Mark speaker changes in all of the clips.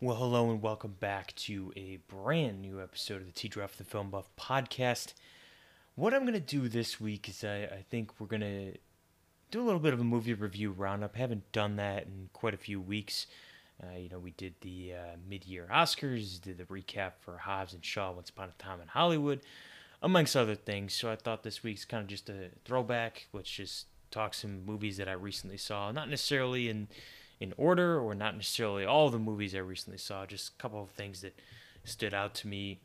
Speaker 1: Well, hello and welcome back to a brand new episode of the T Draft the Film Buff podcast. What I'm going to do this week is I, I think we're going to do a little bit of a movie review roundup. Haven't done that in quite a few weeks. Uh, you know, we did the uh, mid year Oscars, did the recap for Hobbs and Shaw Once Upon a Time in Hollywood, amongst other things. So I thought this week's kind of just a throwback. Let's just talk some movies that I recently saw. Not necessarily in in order or not necessarily all the movies I recently saw, just a couple of things that stood out to me,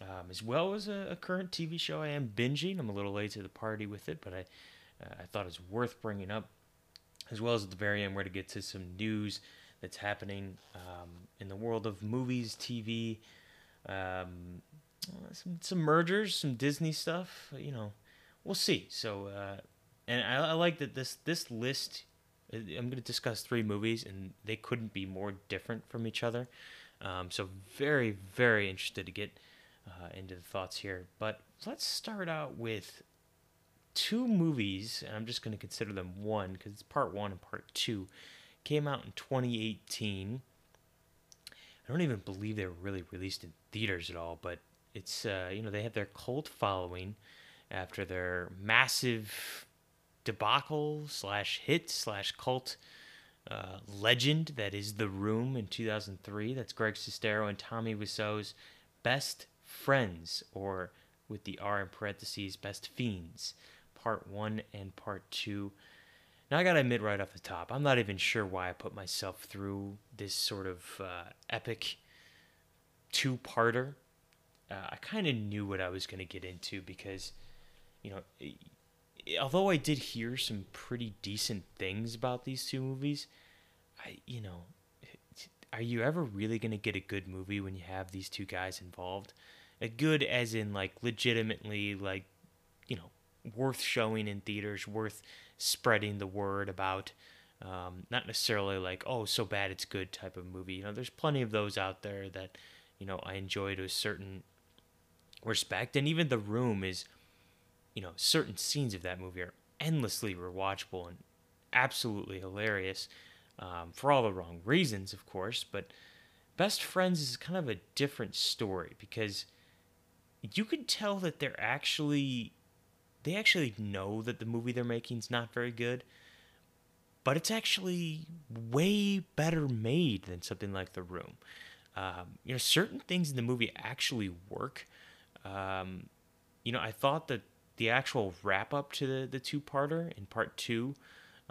Speaker 1: um, as well as a, a, current TV show I am binging. I'm a little late to the party with it, but I, uh, I thought it's worth bringing up, as well as at the very end where to get to some news that's happening um, in the world of movies, TV, um, some, some mergers, some Disney stuff. You know, we'll see. So, uh, and I, I like that this this list I'm going to discuss three movies, and they couldn't be more different from each other. Um, so very, very interested to get uh, into the thoughts here. But let's start out with two movies, and I'm just going to consider them one because it's part one and part two. Came out in 2018. I don't even believe they were really released in theaters at all, but it's uh, you know they have their cult following after their massive debacle slash hit slash cult uh, legend that is The Room in 2003. That's Greg Sestero and Tommy Wiseau's Best Friends, or with the R in parentheses, Best Fiends, part one and part two. Now, I gotta admit right off the top, I'm not even sure why I put myself through this sort of uh, epic two parter. Uh, I kind of knew what I was gonna get into because, you know, although I did hear some pretty decent things about these two movies, I you know, are you ever really gonna get a good movie when you have these two guys involved? A good as in like legitimately like, you know, worth showing in theaters, worth spreading the word about. Um, not necessarily like oh so bad it's good type of movie. You know, there's plenty of those out there that you know I enjoy to a certain respect, and even The Room is you know, certain scenes of that movie are endlessly rewatchable and absolutely hilarious um, for all the wrong reasons, of course. But Best Friends is kind of a different story because you can tell that they're actually they actually know that the movie they're making is not very good, but it's actually way better made than something like The Room. Um, you know, certain things in the movie actually work. Um, you know, I thought that the actual wrap up to the, the two parter in part two,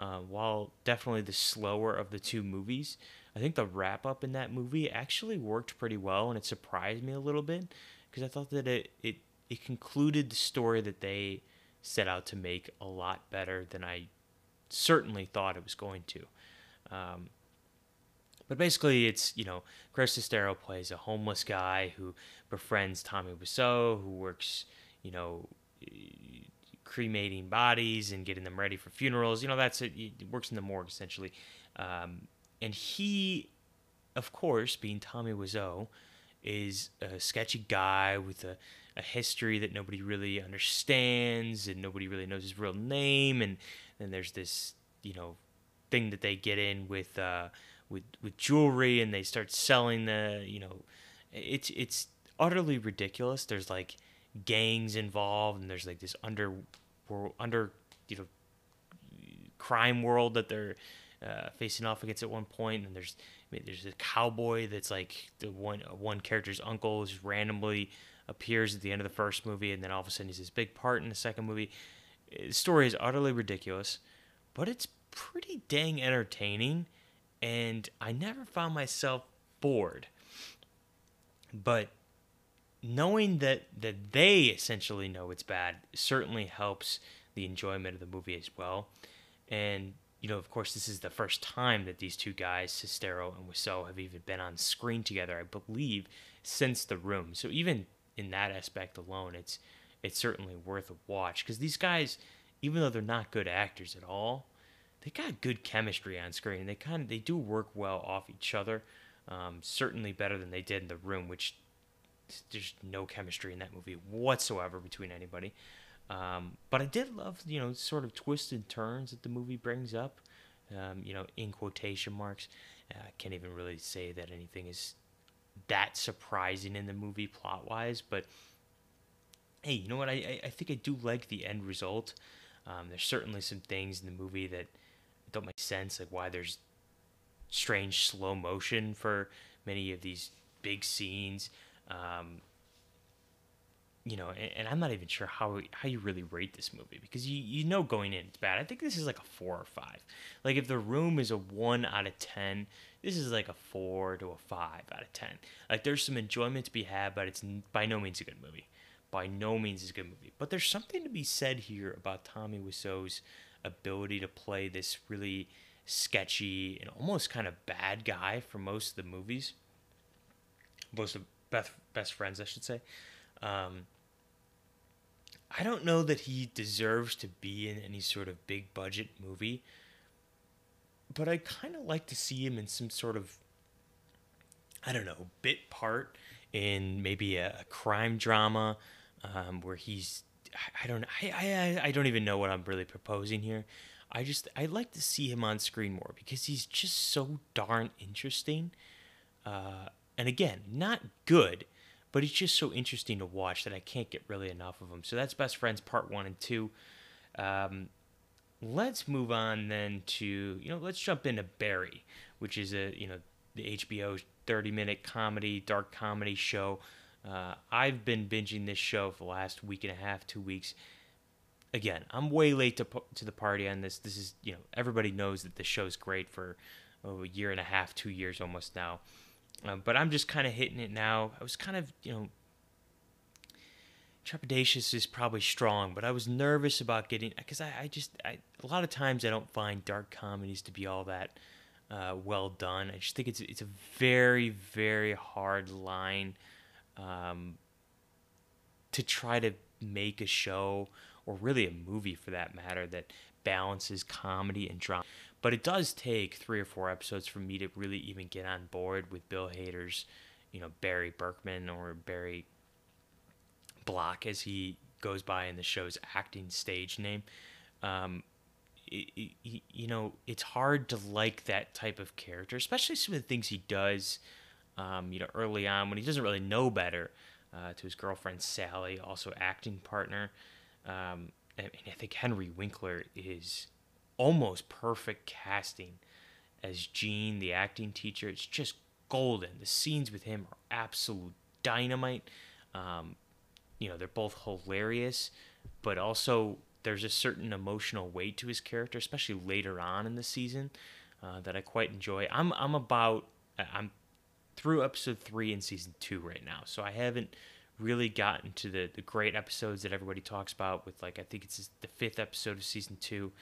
Speaker 1: uh, while definitely the slower of the two movies, I think the wrap up in that movie actually worked pretty well and it surprised me a little bit because I thought that it, it, it concluded the story that they set out to make a lot better than I certainly thought it was going to. Um, but basically, it's you know, Chris Sestero plays a homeless guy who befriends Tommy Wiseau, who works you know cremating bodies and getting them ready for funerals. You know, that's it. It works in the morgue essentially. Um, and he, of course, being Tommy Wiseau, is a sketchy guy with a, a history that nobody really understands and nobody really knows his real name. And then there's this, you know, thing that they get in with uh, with with jewelry and they start selling the, you know, it's it's utterly ridiculous. There's like gangs involved and there's like this under under you know crime world that they're uh, facing off against at one point and there's I mean, there's a cowboy that's like the one one character's uncle just randomly appears at the end of the first movie and then all of a sudden he's this big part in the second movie. The story is utterly ridiculous but it's pretty dang entertaining and I never found myself bored. But knowing that that they essentially know it's bad certainly helps the enjoyment of the movie as well. And you know, of course, this is the first time that these two guys, Sestero and Wiseau, have even been on screen together. I believe since The Room. So even in that aspect alone, it's it's certainly worth a watch because these guys, even though they're not good actors at all, they got good chemistry on screen. They kind of they do work well off each other. Um, certainly better than they did in The Room, which there's no chemistry in that movie whatsoever between anybody. Um, but I did love, you know, sort of twisted turns that the movie brings up, um, you know, in quotation marks. I can't even really say that anything is that surprising in the movie plot wise, but hey, you know what? I, I think I do like the end result. Um, there's certainly some things in the movie that don't make sense, like why there's strange slow motion for many of these big scenes. Um, you know, and, and, I'm not even sure how how you really rate this movie because you you know going in it's bad. I think this is like a four or five. Like if the room is a one out of ten, this is like a four to a five out of ten. Like there's some enjoyment to be had, but it's by no means a good movie. By no means is a good movie. But there's something to be said here about Tommy Wiseau's ability to play this really sketchy and almost kind of bad guy for most of the movies. Most of best best friends, I should say. Um, I don't know that he deserves to be in any sort of big budget movie, but I kind of like to see him in some sort of, I don't know, bit part in maybe a, a crime drama um, where he's, I, I don't, I, I, I don't even know what I'm really proposing here. I just, I'd like to see him on screen more because he's just so darn interesting. Uh, and again, not good, but he's just so interesting to watch that I can't get really enough of him. So that's Best Friends Part 1 and 2. Um, let's move on then to, you know, let's jump into Barry, which is a, you know, the HBO 30 minute comedy, dark comedy show. Uh, I've been binging this show for the last week and a half, two weeks. Again, I'm way late to, to the party on this. This is, you know, everybody knows that the show's great for oh, a year and a half, two years almost now. Um, but I'm just kind of hitting it now. I was kind of, you know, trepidatious is probably strong, but I was nervous about getting because I, I just I, a lot of times I don't find dark comedies to be all that uh, well done. I just think it's it's a very very hard line um, to try to make a show or really a movie for that matter that balances comedy and drama. But it does take three or four episodes for me to really even get on board with Bill Hader's, you know, Barry Berkman or Barry Block as he goes by in the show's acting stage name. Um, it, it, you know, it's hard to like that type of character, especially some of the things he does. Um, you know, early on when he doesn't really know better, uh, to his girlfriend Sally, also acting partner. Um, and I think Henry Winkler is almost perfect casting as Gene, the acting teacher. It's just golden. The scenes with him are absolute dynamite. Um, you know, they're both hilarious, but also there's a certain emotional weight to his character, especially later on in the season, uh, that I quite enjoy. I'm I'm about I'm through episode three in season two right now, so I haven't really gotten to the the great episodes that everybody talks about. With like I think it's the fifth episode of season two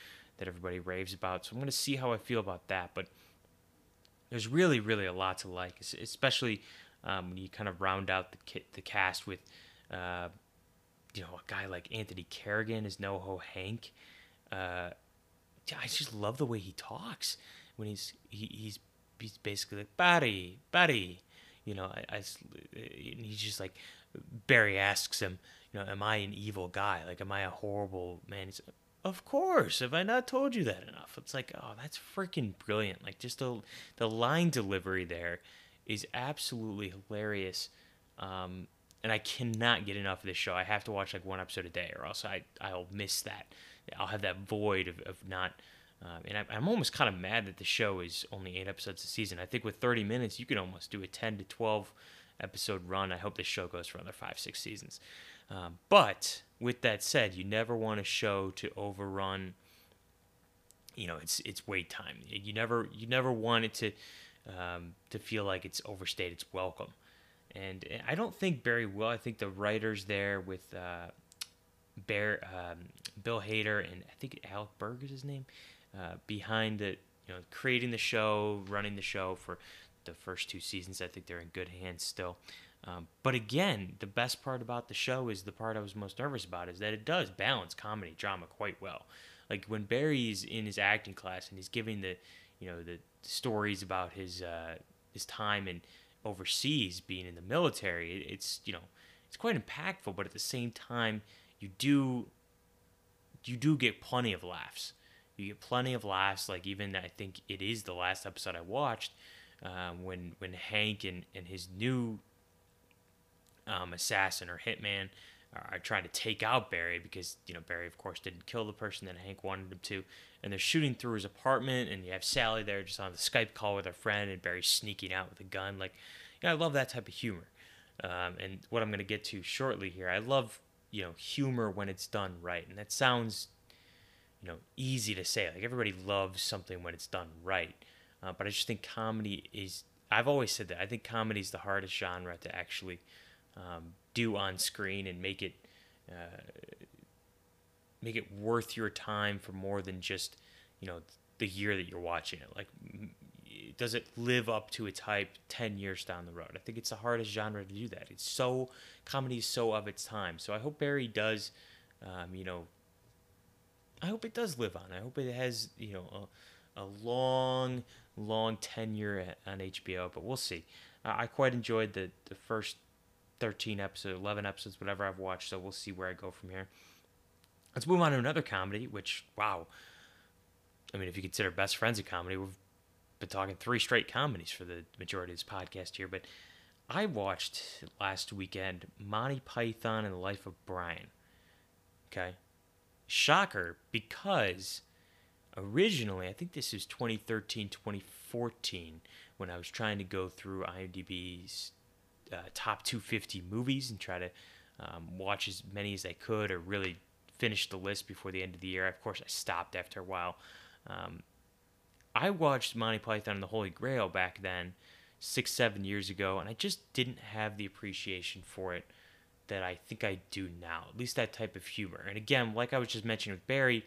Speaker 1: that everybody raves about. So I'm gonna see how I feel about that. But there's really, really a lot to like, especially um, when you kind of round out the the cast with, uh, you know, a guy like Anthony Carrigan as NoHo Hank. Uh, I just love the way he talks when he's he, he's he's basically like Barry, Barry, you know. I, I he's just like Barry asks him, you know, am I an evil guy? Like, am I a horrible man? He's of course. Have I not told you that enough? It's like, oh, that's freaking brilliant. Like, just the the line delivery there is absolutely hilarious. Um, and I cannot get enough of this show. I have to watch like one episode a day, or else I I'll miss that. I'll have that void of, of not. Um, and I, I'm almost kind of mad that the show is only eight episodes a season. I think with 30 minutes, you can almost do a 10 to 12 episode run. I hope this show goes for another five, six seasons. Um, but with that said, you never want a show to overrun. You know, it's it's wait time. You never you never want it to um, to feel like it's overstayed its welcome. And I don't think Barry will. I think the writers there with uh, Bear, um, Bill Hader and I think Alec Berg is his name, uh, behind it, you know, creating the show, running the show for the first two seasons. I think they're in good hands still. Um, but again, the best part about the show is the part I was most nervous about is that it does balance comedy drama quite well. Like when Barry's in his acting class and he's giving the, you know, the stories about his uh, his time in overseas, being in the military. It's you know, it's quite impactful, but at the same time, you do you do get plenty of laughs. You get plenty of laughs. Like even I think it is the last episode I watched um, when when Hank and, and his new um, assassin or hitman are, are trying to take out Barry because you know Barry of course didn't kill the person that Hank wanted him to, and they're shooting through his apartment, and you have Sally there just on the Skype call with her friend, and Barry sneaking out with a gun. Like, yeah, I love that type of humor. Um, and what I'm going to get to shortly here, I love you know humor when it's done right, and that sounds you know easy to say. Like everybody loves something when it's done right, uh, but I just think comedy is. I've always said that. I think comedy is the hardest genre to actually um, do on screen and make it uh, make it worth your time for more than just you know the year that you're watching it. Like, does it live up to its hype ten years down the road? I think it's the hardest genre to do that. It's so comedy is so of its time. So I hope Barry does, um, you know. I hope it does live on. I hope it has you know a, a long, long tenure on HBO. But we'll see. Uh, I quite enjoyed the the first 13 episodes, 11 episodes, whatever I've watched. So we'll see where I go from here. Let's move on to another comedy, which, wow. I mean, if you consider Best Friends a comedy, we've been talking three straight comedies for the majority of this podcast here. But I watched last weekend Monty Python and the Life of Brian. Okay. Shocker, because originally, I think this was 2013, 2014, when I was trying to go through IMDb's uh, top 250 movies and try to um, watch as many as I could or really finish the list before the end of the year. Of course, I stopped after a while. Um, I watched Monty Python and the Holy Grail back then, six, seven years ago, and I just didn't have the appreciation for it that I think I do now, at least that type of humor. And again, like I was just mentioning with Barry,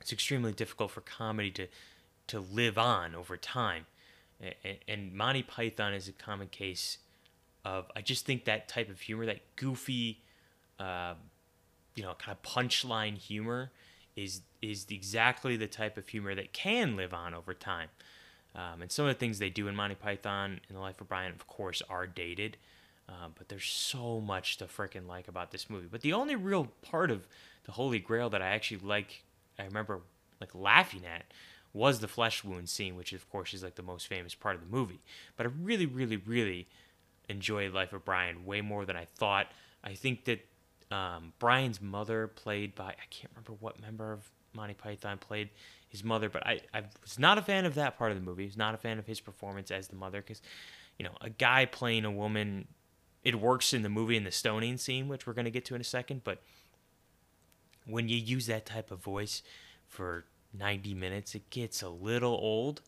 Speaker 1: it's extremely difficult for comedy to to live on over time and Monty Python is a common case of I just think that type of humor, that goofy, uh, you know, kind of punchline humor, is is exactly the type of humor that can live on over time. Um, and some of the things they do in Monty Python and the Life of Brian, of course, are dated. Um, but there's so much to freaking like about this movie. But the only real part of the Holy Grail that I actually like, I remember like laughing at, was the flesh wound scene, which of course is like the most famous part of the movie. But I really, really, really enjoyed Life of Brian way more than I thought. I think that um, Brian's mother, played by I can't remember what member of Monty Python played his mother, but I, I was not a fan of that part of the movie. I was not a fan of his performance as the mother because, you know, a guy playing a woman, it works in the movie in the stoning scene, which we're going to get to in a second, but when you use that type of voice for 90 minutes, it gets a little old.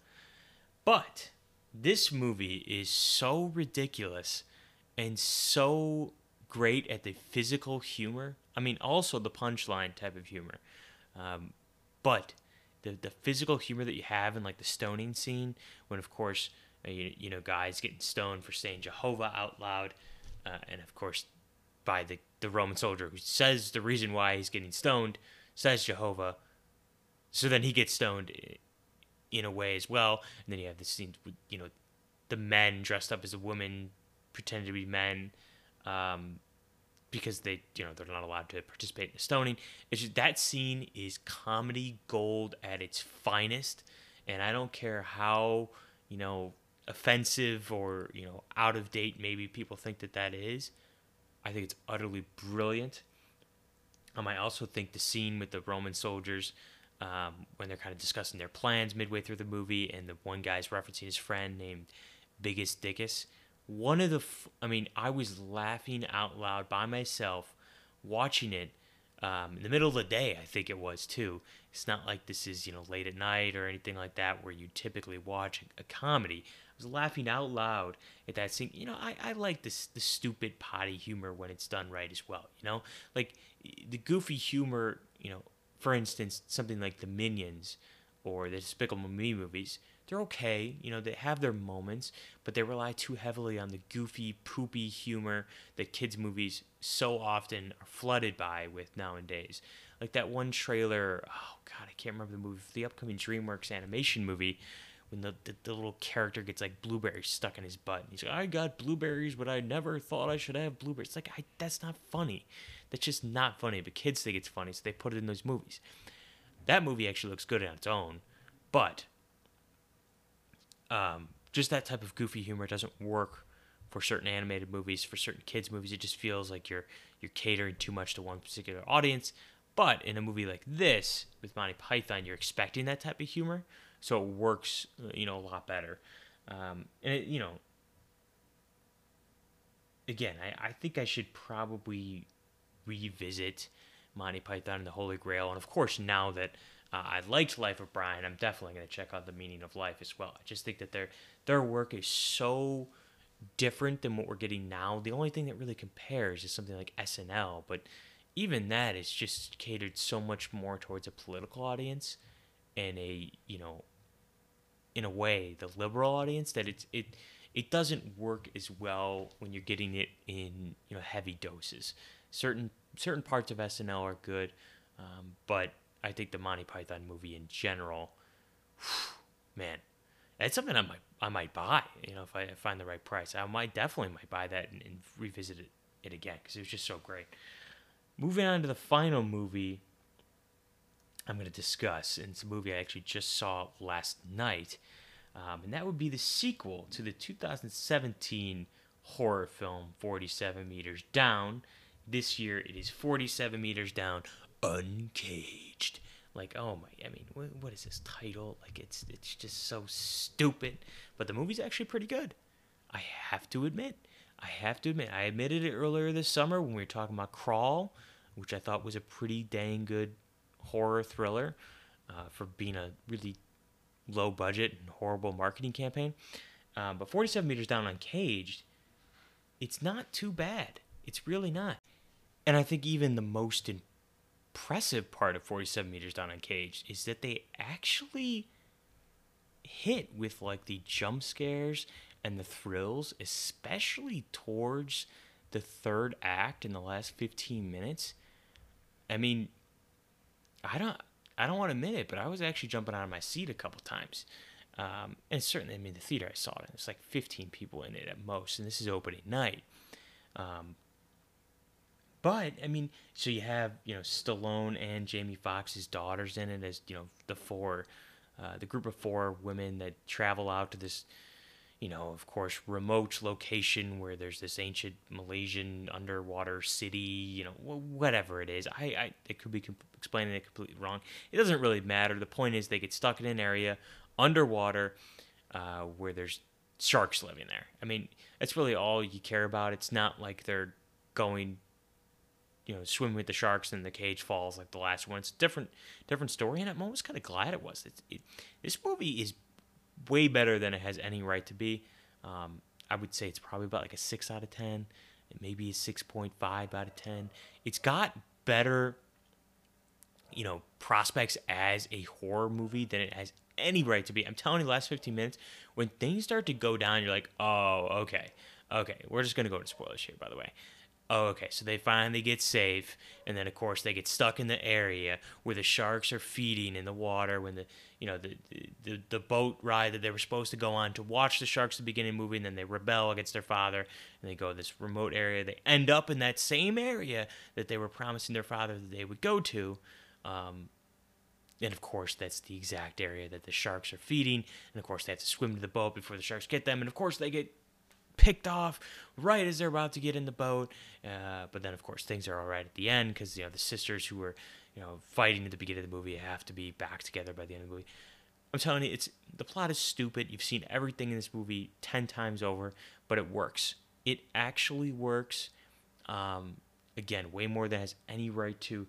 Speaker 1: But this movie is so ridiculous and so great at the physical humor. I mean, also the punchline type of humor. Um, but the, the physical humor that you have in like the stoning scene, when of course, uh, you, you know, guys getting stoned for saying Jehovah out loud. Uh, and of course, by the, the Roman soldier who says the reason why he's getting stoned, says Jehovah, so then he gets stoned in a way as well. And then you have the scene with, you know, the men dressed up as a woman, pretending to be men, um, because they, you know, they're not allowed to participate in the stoning. It's just, that scene is comedy gold at its finest. And I don't care how, you know, offensive or, you know, out of date maybe people think that that is. I think it's utterly brilliant. Um, I also think the scene with the Roman soldiers um, when they're kind of discussing their plans midway through the movie, and the one guy's referencing his friend named Biggus Dickus. One of the, f- I mean, I was laughing out loud by myself watching it um, in the middle of the day, I think it was too. It's not like this is, you know, late at night or anything like that where you typically watch a, comedy. I was laughing out loud at that scene. You know, I, I like this the stupid potty humor when it's done right as well. You know, like the goofy humor, you know, for instance, something like the Minions or the Despicable Me movies, they're okay. You know, they have their moments, but they rely too heavily on the goofy, poopy humor that kids' movies so often are flooded by with nowadays. Like that one trailer, oh god, I can't remember the movie, the upcoming DreamWorks animation movie when the, the, the, little character gets like blueberries stuck in his butt. And he's like, I got blueberries, but I never thought I should have blueberries. It's like, I, that's not funny. That's just not funny. But kids think it's funny, so they put it in those movies. That movie actually looks good on its own, but um, just that type of goofy humor doesn't work for certain animated movies, for certain kids movies. It just feels like you're you're catering too much to one particular audience. But in a movie like this with Monty Python, you're expecting that type of humor, so it works, you know, a lot better. Um, and it, you know, again, I, I think I should probably revisit Monty Python and the Holy Grail, and of course, now that uh, I liked Life of Brian, I'm definitely going to check out the Meaning of Life as well. I just think that their their work is so different than what we're getting now. The only thing that really compares is something like SNL, but even that is just catered so much more towards a political audience and a you know in a way the liberal audience that it's it it doesn't work as well when you're getting it in you know heavy doses. Certain certain parts of snl are good um, but i think the monty python movie in general man that's something i might i might buy you know if i find the right price. I might definitely might buy that and, and revisit it, it again because it was just so great. Moving on to the final movie I'm going to discuss, and it's a movie I actually just saw last night, um, and that would be the sequel to the 2017 horror film 47 Meters Down. This year it is 47 Meters Down, Uncaged. Like, oh my, I mean, what, what is this title? Like, it's it's just so stupid, but the movie's actually pretty good. I have to admit. I have to admit. I admitted it earlier this summer when we were talking about Crawl, which I thought was a pretty dang good horror thriller uh, for being a really low budget and horrible marketing campaign. Um, but 47 Meters Down Uncaged, it's not too bad. It's really not. And I think even the most impressive part of 47 Meters Down Uncaged is that they actually hit with like the jump scares and the thrills, especially towards the third act in the last 15 minutes. I mean, I don't I don't want to admit it, but I was actually jumping out of my seat a couple times. Um, and certainly, I mean, the theater I saw it, in, it's like 15 people in it at most, and this is opening night. Um, but I mean, so you have you know Stallone and Jamie Foxx's daughters in it as you know the four, uh, the group of four women that travel out to this you know, of course, remote location where there's this ancient Malaysian underwater city, you know, whatever it is. I, I it could be comp- explaining it completely wrong. It doesn't really matter. The point is they get stuck in an area underwater uh, where there's sharks living there. I mean, that's really all you care about. It's not like they're going, you know, swimming with the sharks and the cage falls like the last one. It's a different, different story, and I'm almost kind of glad it was. It, it, this movie is way better than it has any right to be. Um, I would say it's probably about like a six out of ten, maybe a six point five out of ten. It's got better, you know, prospects as a horror movie than it has any right to be. I'm telling you, last 15 minutes, when things start to go down, you're like, oh, okay, okay. We're just gonna go to spoilers here, by the way. Oh, okay. So they finally get safe, and then of course they get stuck in the area where the sharks are feeding in the water. When the you know the the, the boat ride that they were supposed to go on to watch the sharks at the beginning the movie, and then they rebel against their father, and they go to this remote area. They end up in that same area that they were promising their father that they would go to. Um, and of course, that's the exact area that the sharks are feeding. And of course, they have to swim to the boat before the sharks get them. And of course, they get picked off right as they're about to get in the boat. Uh, but then, of course, things are all right at the end because you know the sisters who were you know fighting at the beginning of the movie have to be back together by the end of the movie. I'm telling you, it's the plot is stupid. You've seen everything in this movie ten times over, but it works. It actually works. Um, again, way more than has any right to.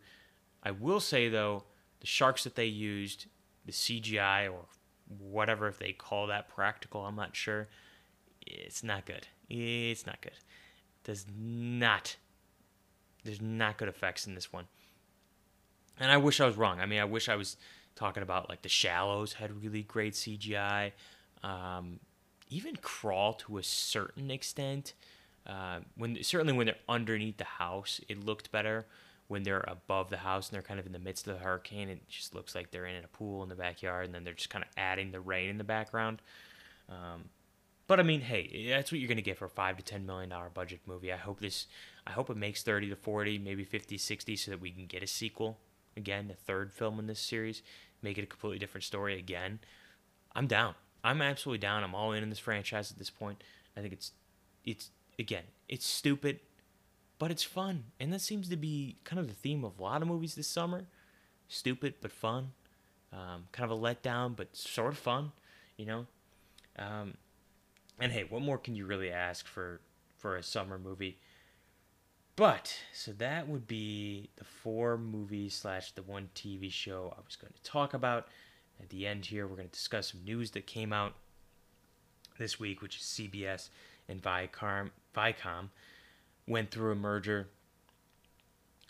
Speaker 1: I will say though, the sharks that they used, the CGI or whatever if they call that practical, I'm not sure it's not good. It's not good. Does not. There's not good effects in this one. And I wish I was wrong. I mean, I wish I was talking about like the Shallows had really great CGI. Um, even Crawl to a certain extent. Uh, when certainly when they're underneath the house, it looked better. When they're above the house and they're kind of in the midst of the hurricane, it just looks like they're in a pool in the backyard, and then they're just kind of adding the rain in the background. Um, but I mean, hey, that's what you're going to get for a five to ten million dollar budget movie. I hope this, I hope it makes thirty to forty, maybe 50, 60, so that we can get a sequel. again, a third film in this series, make it a completely different story again, I'm down. I'm absolutely down. I'm all in in this franchise at this point. I think it's it's again, it's stupid, but it's fun, and that seems to be kind of the theme of a lot of movies this summer. Stupid but fun. Um, kind of a letdown, but sort of fun, you know. Um, and hey, what more can you really ask for for a summer movie? But so that would be the four movies slash the one TV show I was going to talk about. At the end here, we're going to discuss some news that came out this week, which is CBS and Viacom, Viacom went through a merger.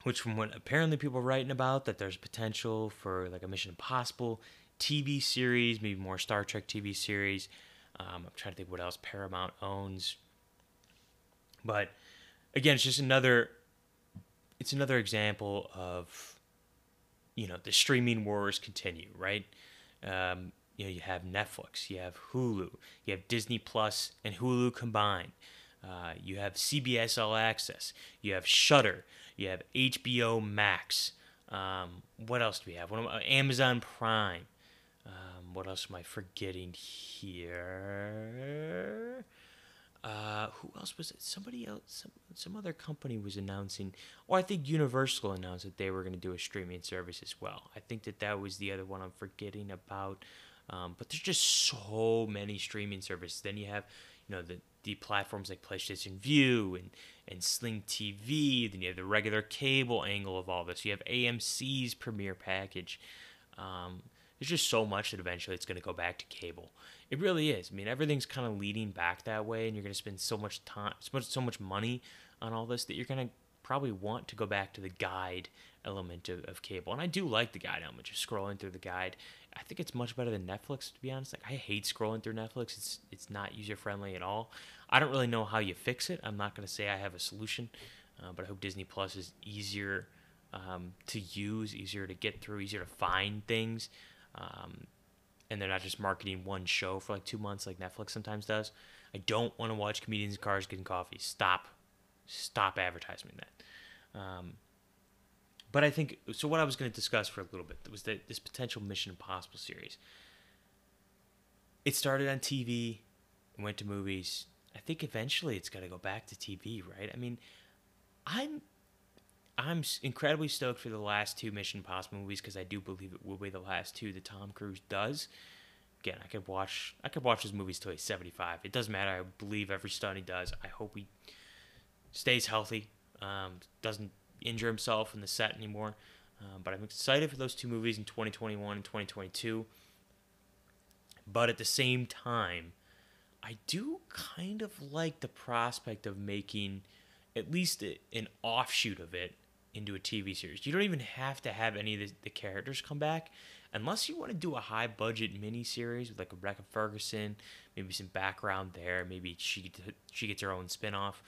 Speaker 1: Which, from what apparently people are writing about, that there's potential for like a Mission Impossible TV series, maybe more Star Trek TV series. Um, I'm trying to think what else Paramount owns. But again, it's just another it's another example of you know the streaming wars continue, right? Um, you know, you have Netflix, you have Hulu, you have Disney Plus and Hulu combined. Uh, you have CBS All Access, you have Shudder, you have HBO Max. Um, what else do we have? Amazon Prime. Um, what else am I forgetting here? Uh, who else was it? Somebody else, some, some other company was announcing. Oh, I think Universal announced that they were going to do a streaming service as well. I think that that was the other one I'm forgetting about. Um, but there's just so many streaming services. Then you have, you know, the the platforms like PlayStation Vue and and Sling TV. Then you have the regular cable angle of all this. You have AMC's premiere package. Um, there's just so much that eventually it's going to go back to cable. It really is. I mean, everything's kind of leading back that way, and you're going to spend so much time, so much, so much money on all this that you're going to probably want to go back to the guide element of, of cable. And I do like the guide element, just scrolling through the guide. I think it's much better than Netflix, to be honest. Like, I hate scrolling through Netflix. It's it's not user friendly at all. I don't really know how you fix it. I'm not going to say I have a solution, uh, but I hope Disney Plus is easier um, to use, easier to get through, easier to find things. Um, and they're not just marketing one show for like two months like Netflix sometimes does. I don't want to watch comedians in cars getting coffee. Stop, stop advertising that. Um, but I think so. What I was going to discuss for a little bit was that this potential Mission Impossible series. It started on TV, went to movies. I think eventually it's got to go back to TV, right? I mean, I'm I'm incredibly stoked for the last two Mission Impossible movies because I do believe it will be the last two that Tom Cruise does. Again, I could watch I could watch his movies till he's 75. It doesn't matter. I believe every stunt he does. I hope he stays healthy, um, doesn't injure himself in the set anymore. Um, but I'm excited for those two movies in 2021 and 2022. But at the same time, I do kind of like the prospect of making at least an offshoot of it into a TV series. You don't even have to have any of the, the characters come back unless you want to do a high budget mini series with like a Rebecca Ferguson, maybe some background there, maybe she she gets her own spin-off.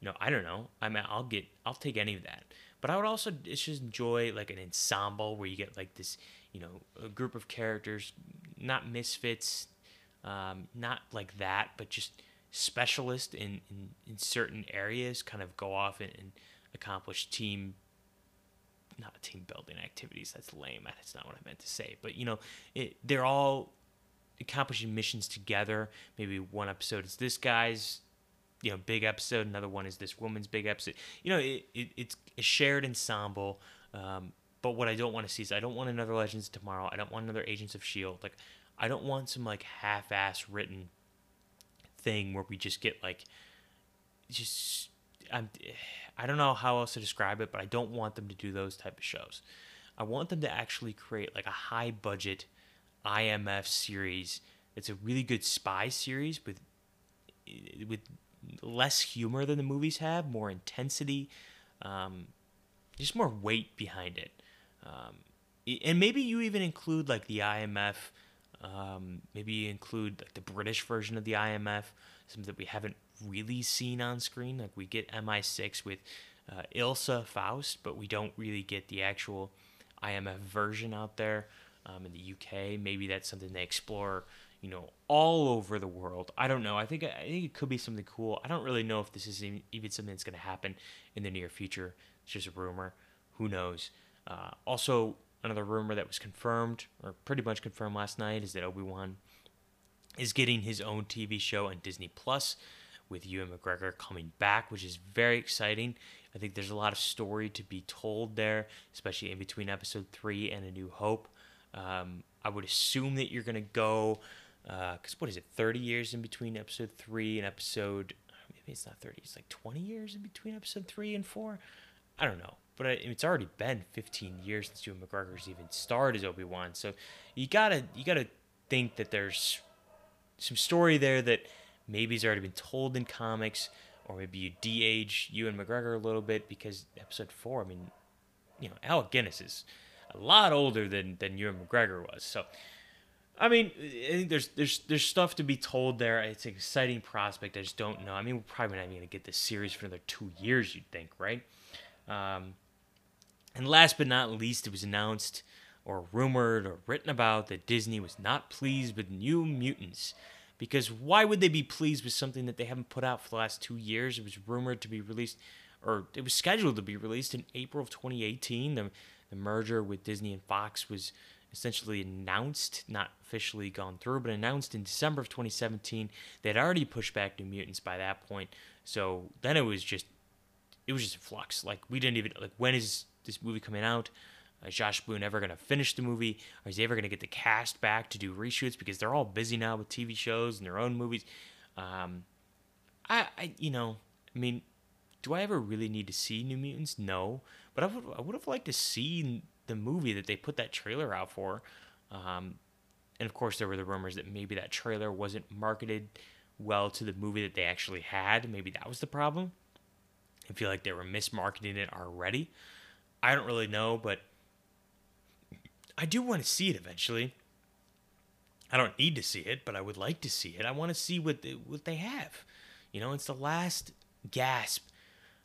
Speaker 1: You know, I don't know. I mean, I'll get I'll take any of that. But I would also just enjoy like an ensemble where you get like this, you know, a group of characters, not misfits, um, not like that, but just specialists in, in, in certain areas kind of go off and, and accomplish team not team building activities. That's lame. That's not what I meant to say. But you know, it, they're all accomplishing missions together. Maybe one episode is this guy's, you know, big episode. Another one is this woman's big episode. You know, it, it it's a shared ensemble. Um, but what I don't want to see is I don't want another Legends tomorrow. I don't want another Agents of Shield. Like, I don't want some like half-ass written thing where we just get like just I'm I don't know how else to describe it, but I don't want them to do those type of shows. I want them to actually create like a high budget IMF series. It's a really good spy series with with less humor than the movies have, more intensity, um, just more weight behind it. Um, and maybe you even include like the IMF. Um, maybe you include like the British version of the IMF, something that we haven't really seen on screen. Like we get MI6 with uh, Ilsa Faust, but we don't really get the actual IMF version out there um, in the UK. Maybe that's something they explore, you know, all over the world. I don't know. I think I think it could be something cool. I don't really know if this is even something that's going to happen in the near future. It's just a rumor. Who knows? Uh, also, another rumor that was confirmed, or pretty much confirmed last night, is that Obi Wan is getting his own TV show on Disney Plus with Ewan McGregor coming back, which is very exciting. I think there's a lot of story to be told there, especially in between episode three and A New Hope. Um, I would assume that you're going to go, because uh, what is it, 30 years in between episode three and episode, maybe it's not 30, it's like 20 years in between episode three and four. I don't know. But it's already been 15 years since Ewan McGregor's even starred as Obi Wan, so you gotta you gotta think that there's some story there that maybe he's already been told in comics, or maybe you de-age Ewan McGregor a little bit because episode four. I mean, you know, Alec Guinness is a lot older than than Ewan McGregor was. So, I mean, I think there's there's there's stuff to be told there. It's an exciting prospect. I just don't know. I mean, we're probably not even gonna get this series for another two years. You'd think, right? Um, and last but not least, it was announced or rumored or written about that Disney was not pleased with New Mutants because why would they be pleased with something that they haven't put out for the last two years? It was rumored to be released, or it was scheduled to be released in April of 2018. The, the merger with Disney and Fox was essentially announced, not officially gone through, but announced in December of 2017. They had already pushed back New Mutants by that point, so then it was just, it was just a flux. Like we didn't even like when is this movie coming out? Is Josh Boone ever going to finish the movie? Or is he ever going to get the cast back to do reshoots? Because they're all busy now with TV shows and their own movies. Um, I, I, you know, I mean, do I ever really need to see New Mutants? No, but I would, I would have liked to see the movie that they put that trailer out for. Um, and of course, there were the rumors that maybe that trailer wasn't marketed well to the movie that they actually had. Maybe that was the problem. I feel like they were mismarketing it already. I don't really know, but I do want to see it eventually. I don't need to see it, but I would like to see it. I want to see what they, what they have. You know, it's the last gasp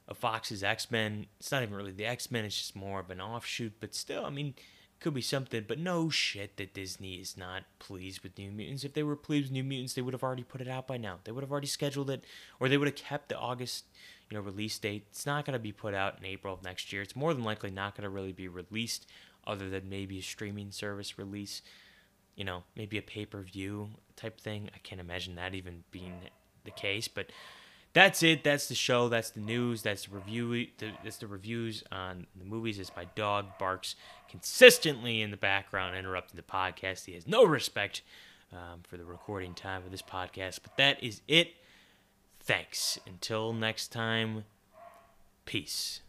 Speaker 1: of Fox's X Men. It's not even really the X Men; it's just more of an offshoot. But still, I mean, could be something. But no shit that Disney is not pleased with New Mutants. If they were pleased with New Mutants, they would have already put it out by now. They would have already scheduled it, or they would have kept the August, you know, release date. It's not going to be put out in April of next year. It's more than likely not going to really be released other than maybe a streaming service release, you know, maybe a pay per view type thing. I can't imagine that even being the case, but that's it. That's the show. That's the news. That's the review. That's the reviews on the movies. As my dog barks consistently in the background, interrupting the podcast. He has no respect um, for the recording time of this podcast. But that is it. Thanks. Until next time. Peace.